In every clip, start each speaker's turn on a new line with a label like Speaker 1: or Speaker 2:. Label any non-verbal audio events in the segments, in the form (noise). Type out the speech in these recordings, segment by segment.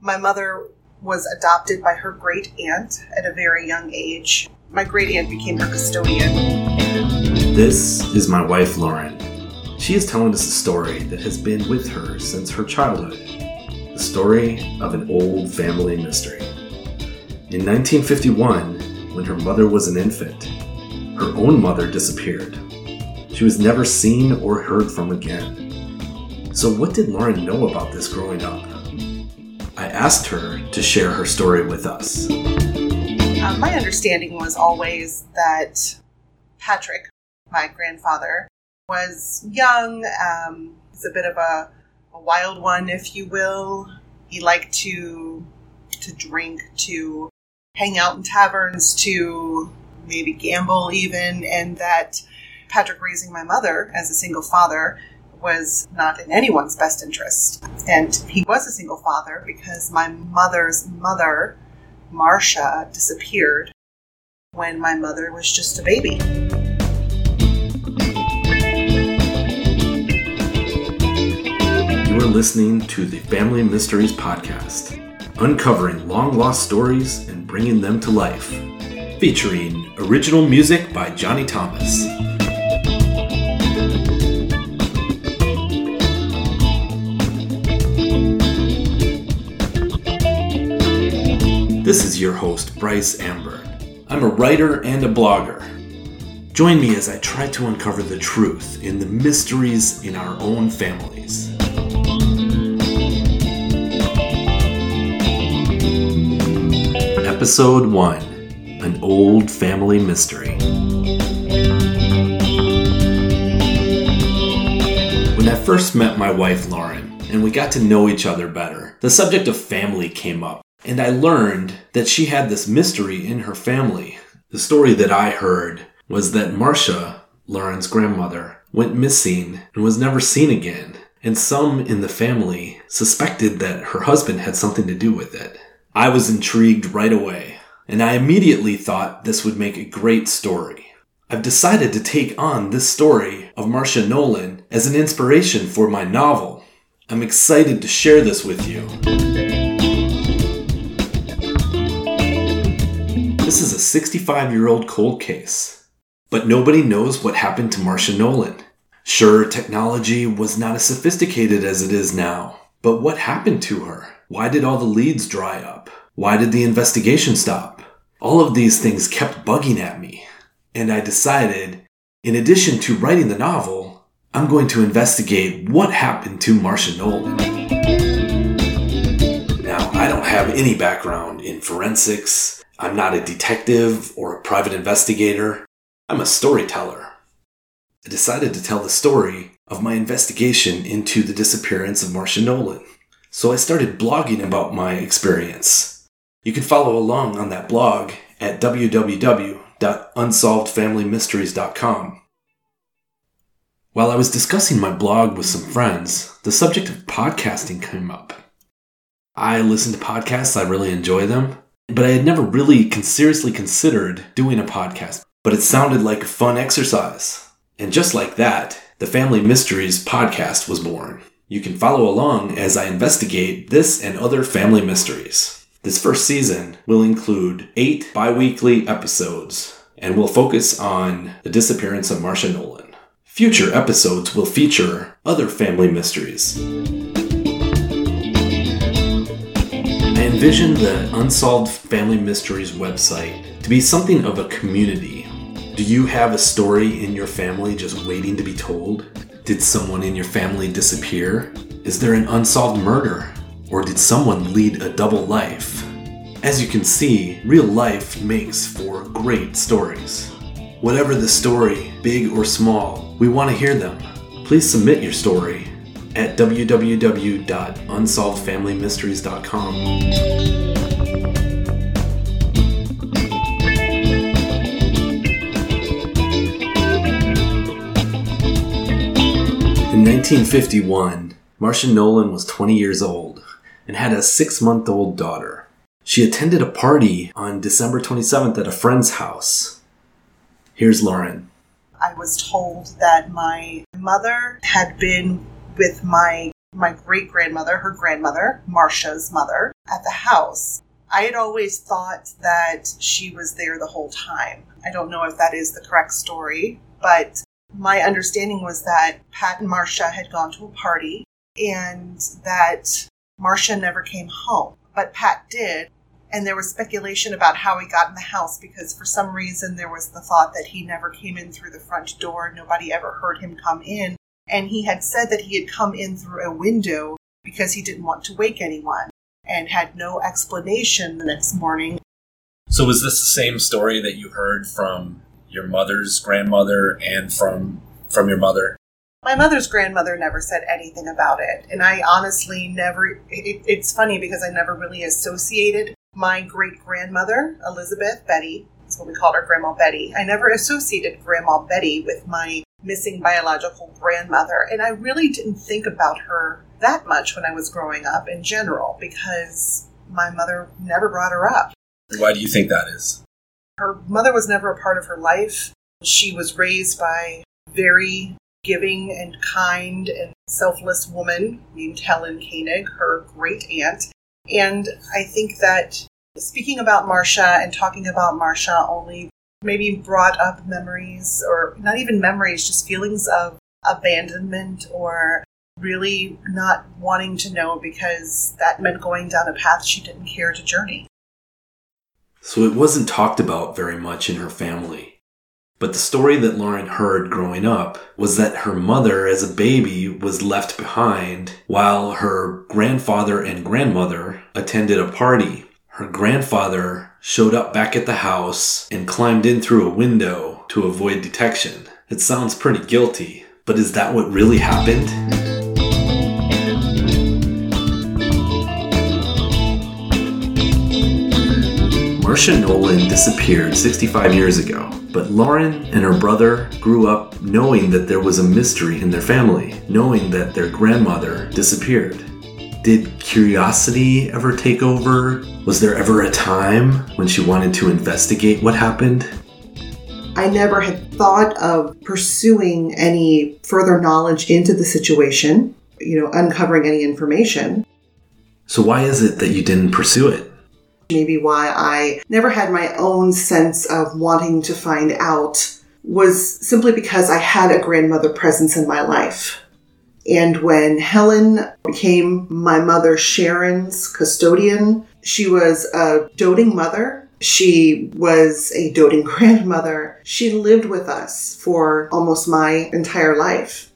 Speaker 1: My mother was adopted by her great aunt at a very young age. My great aunt became her custodian.
Speaker 2: This is my wife, Lauren. She is telling us a story that has been with her since her childhood the story of an old family mystery. In 1951, when her mother was an infant, her own mother disappeared. She was never seen or heard from again. So, what did Lauren know about this growing up? Asked her to share her story with us.
Speaker 1: Uh, my understanding was always that Patrick, my grandfather, was young, um, was a bit of a, a wild one, if you will. He liked to to drink, to hang out in taverns, to maybe gamble even, and that Patrick raising my mother as a single father was not in anyone's best interest. And he was a single father because my mother's mother, Marcia, disappeared when my mother was just a baby.
Speaker 2: You are listening to the Family Mysteries Podcast, uncovering long lost stories and bringing them to life. Featuring original music by Johnny Thomas. Your host, Bryce Amburn. I'm a writer and a blogger. Join me as I try to uncover the truth in the mysteries in our own families. Episode 1 An Old Family Mystery. When I first met my wife Lauren and we got to know each other better, the subject of family came up, and I learned that she had this mystery in her family. The story that I heard was that Marcia, Lauren's grandmother, went missing and was never seen again, and some in the family suspected that her husband had something to do with it. I was intrigued right away, and I immediately thought this would make a great story. I've decided to take on this story of Marcia Nolan as an inspiration for my novel. I'm excited to share this with you. This is a 65 year old cold case, but nobody knows what happened to Marcia Nolan. Sure, technology was not as sophisticated as it is now, but what happened to her? Why did all the leads dry up? Why did the investigation stop? All of these things kept bugging at me, and I decided, in addition to writing the novel, I'm going to investigate what happened to Marcia Nolan. Now, I don't have any background in forensics. I'm not a detective or a private investigator. I'm a storyteller. I decided to tell the story of my investigation into the disappearance of Marcia Nolan. So I started blogging about my experience. You can follow along on that blog at www.unsolvedfamilymysteries.com. While I was discussing my blog with some friends, the subject of podcasting came up. I listen to podcasts, I really enjoy them, but I had never really seriously considered doing a podcast. But it sounded like a fun exercise. And just like that, the Family Mysteries podcast was born. You can follow along as I investigate this and other family mysteries. This first season will include eight bi weekly episodes and will focus on the disappearance of Marcia Nolan. Future episodes will feature other family mysteries. Envision the Unsolved Family Mysteries website to be something of a community. Do you have a story in your family just waiting to be told? Did someone in your family disappear? Is there an unsolved murder? Or did someone lead a double life? As you can see, real life makes for great stories. Whatever the story, big or small, we want to hear them. Please submit your story at www.unsolvedfamilymysteries.com. In 1951, Marcia Nolan was 20 years old and had a six month old daughter. She attended a party on December 27th at a friend's house. Here's Lauren.
Speaker 1: I was told that my mother had been with my my great grandmother, her grandmother, Marcia's mother, at the house. I had always thought that she was there the whole time. I don't know if that is the correct story, but my understanding was that Pat and Marcia had gone to a party and that Marcia never came home, but Pat did. And there was speculation about how he got in the house because for some reason there was the thought that he never came in through the front door. Nobody ever heard him come in. And he had said that he had come in through a window because he didn't want to wake anyone and had no explanation the next morning.
Speaker 3: So, was this the same story that you heard from your mother's grandmother and from from your mother?
Speaker 1: My mother's grandmother never said anything about it, and I honestly never. It, it's funny because I never really associated my great grandmother, Elizabeth Betty. That's what we called her, Grandma Betty. I never associated Grandma Betty with my missing biological grandmother, and I really didn't think about her that much when I was growing up in general because my mother never brought her up.
Speaker 3: Why do you think that is?
Speaker 1: Her mother was never a part of her life. She was raised by very giving and kind and selfless woman named Helen Koenig, her great aunt. And I think that speaking about Marcia and talking about Marcia only maybe brought up memories, or not even memories, just feelings of abandonment or really not wanting to know because that meant going down a path she didn't care to journey.
Speaker 2: So it wasn't talked about very much in her family. But the story that Lauren heard growing up was that her mother, as a baby, was left behind while her grandfather and grandmother attended a party. Her grandfather showed up back at the house and climbed in through a window to avoid detection. It sounds pretty guilty, but is that what really happened? Marcia Nolan disappeared 65 years ago, but Lauren and her brother grew up knowing that there was a mystery in their family, knowing that their grandmother disappeared. Did curiosity ever take over? Was there ever a time when she wanted to investigate what happened?
Speaker 1: I never had thought of pursuing any further knowledge into the situation, you know, uncovering any information.
Speaker 2: So, why is it that you didn't pursue it?
Speaker 1: maybe why I never had my own sense of wanting to find out was simply because I had a grandmother presence in my life. And when Helen became my mother Sharon's custodian, she was a doting mother. She was a doting (laughs) grandmother. She lived with us for almost my entire life.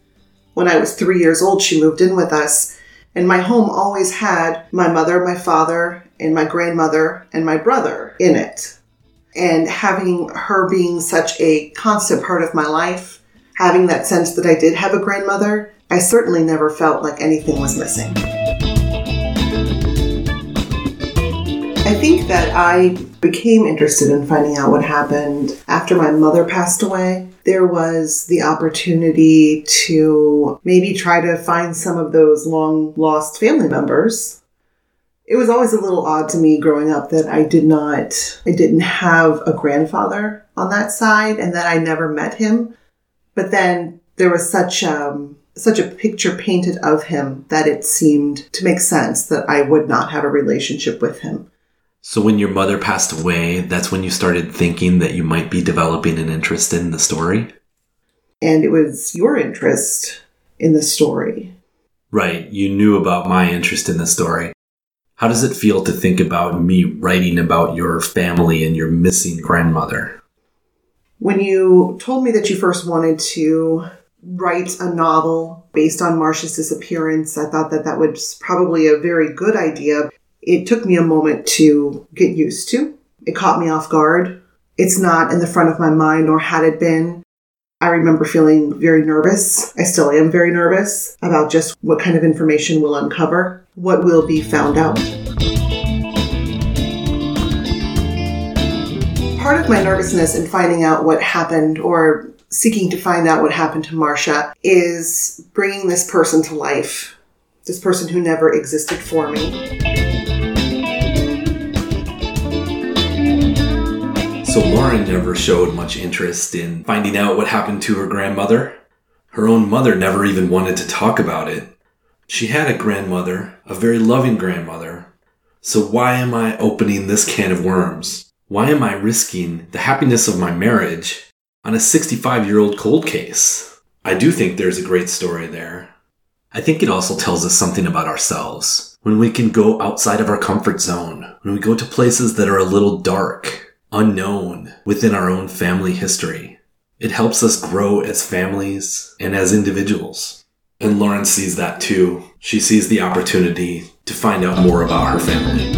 Speaker 1: When I was three years old, she moved in with us. And my home always had my mother, my father, and my grandmother and my brother in it. And having her being such a constant part of my life, having that sense that I did have a grandmother, I certainly never felt like anything was missing. I think that I became interested in finding out what happened after my mother passed away. There was the opportunity to maybe try to find some of those long lost family members it was always a little odd to me growing up that I did not, I didn't have a grandfather on that side and that I never met him. But then there was such, um, such a picture painted of him that it seemed to make sense that I would not have a relationship with him.
Speaker 2: So when your mother passed away, that's when you started thinking that you might be developing an interest in the story?
Speaker 1: And it was your interest in the story.
Speaker 2: Right. You knew about my interest in the story. How does it feel to think about me writing about your family and your missing grandmother?
Speaker 1: When you told me that you first wanted to write a novel based on Marcia's disappearance, I thought that that was probably a very good idea. It took me a moment to get used to. It caught me off guard. It's not in the front of my mind, nor had it been. I remember feeling very nervous. I still am very nervous about just what kind of information we'll uncover, what will be found out. Part of my nervousness in finding out what happened or seeking to find out what happened to Marcia is bringing this person to life, this person who never existed for me.
Speaker 2: So Lauren never showed much interest in finding out what happened to her grandmother. Her own mother never even wanted to talk about it. She had a grandmother, a very loving grandmother, So why am I opening this can of worms? Why am I risking the happiness of my marriage on a 65 year old cold case? I do think there's a great story there. I think it also tells us something about ourselves. When we can go outside of our comfort zone, when we go to places that are a little dark, unknown within our own family history. It helps us grow as families and as individuals. And Lauren sees that too. She sees the opportunity to find out more about her family.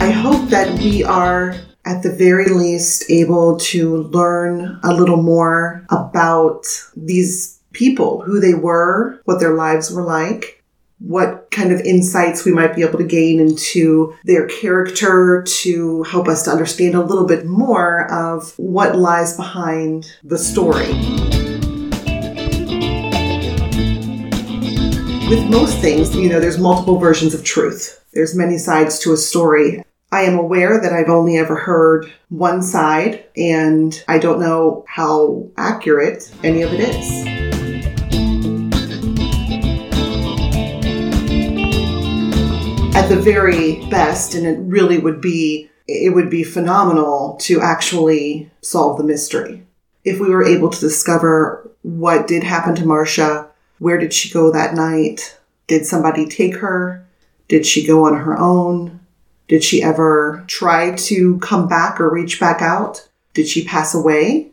Speaker 1: I hope that we are at the very least able to learn a little more about these people, who they were, what their lives were like, what kind of insights we might be able to gain into their character to help us to understand a little bit more of what lies behind the story. With most things, you know, there's multiple versions of truth. There's many sides to a story. I am aware that I've only ever heard one side, and I don't know how accurate any of it is. At the very best, and it really would be, it would be phenomenal to actually solve the mystery. If we were able to discover what did happen to Marcia, where did she go that night? Did somebody take her? Did she go on her own? Did she ever try to come back or reach back out? Did she pass away?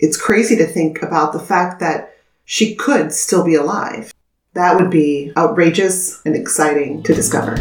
Speaker 1: It's crazy to think about the fact that she could still be alive. That would be outrageous and exciting to discover.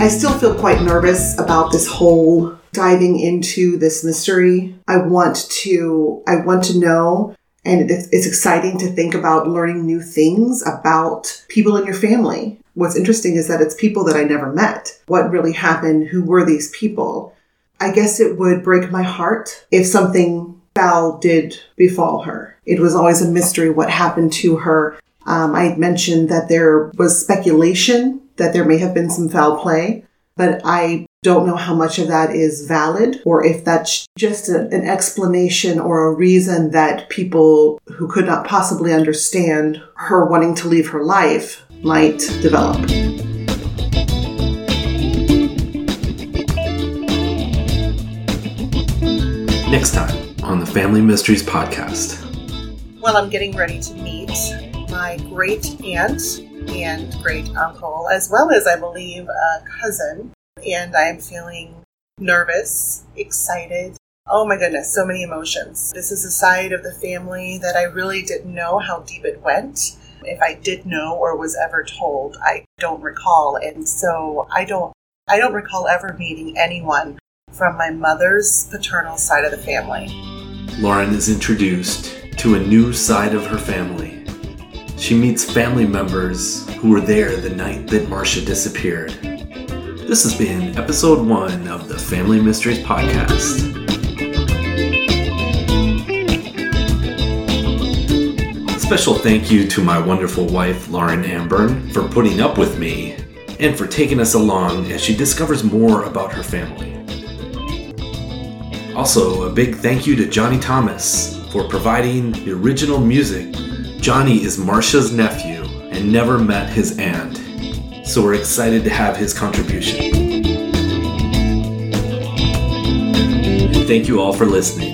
Speaker 1: I still feel quite nervous about this whole diving into this mystery. I want to I want to know and it's, exciting to think about learning new things about people in your family. What's interesting is that it's people that I never met. What really happened? Who were these people? I guess it would break my heart if something foul did befall her. It was always a mystery what happened to her. Um, I had mentioned that there was speculation that there may have been some foul play, but I don't know how much of that is valid or if that's just a, an explanation or a reason that people who could not possibly understand her wanting to leave her life might develop.
Speaker 2: Next time on the Family Mysteries Podcast.
Speaker 1: Well, I'm getting ready to meet my great aunt and great uncle, as well as, I believe, a cousin. And I'm feeling nervous, excited. Oh my goodness, so many emotions. This is a side of the family that I really didn't know how deep it went. If I did know or was ever told, I don't recall. And so I don't I don't recall ever meeting anyone from my mother's paternal side of the family.
Speaker 2: Lauren is introduced to a new side of her family. She meets family members who were there the night that Marcia disappeared. This has been episode one of the Family Mysteries Podcast. Special thank you to my wonderful wife, Lauren Amburn, for putting up with me and for taking us along as she discovers more about her family. Also, a big thank you to Johnny Thomas for providing the original music. Johnny is Marcia's nephew and never met his aunt, so we're excited to have his contribution. Thank you all for listening.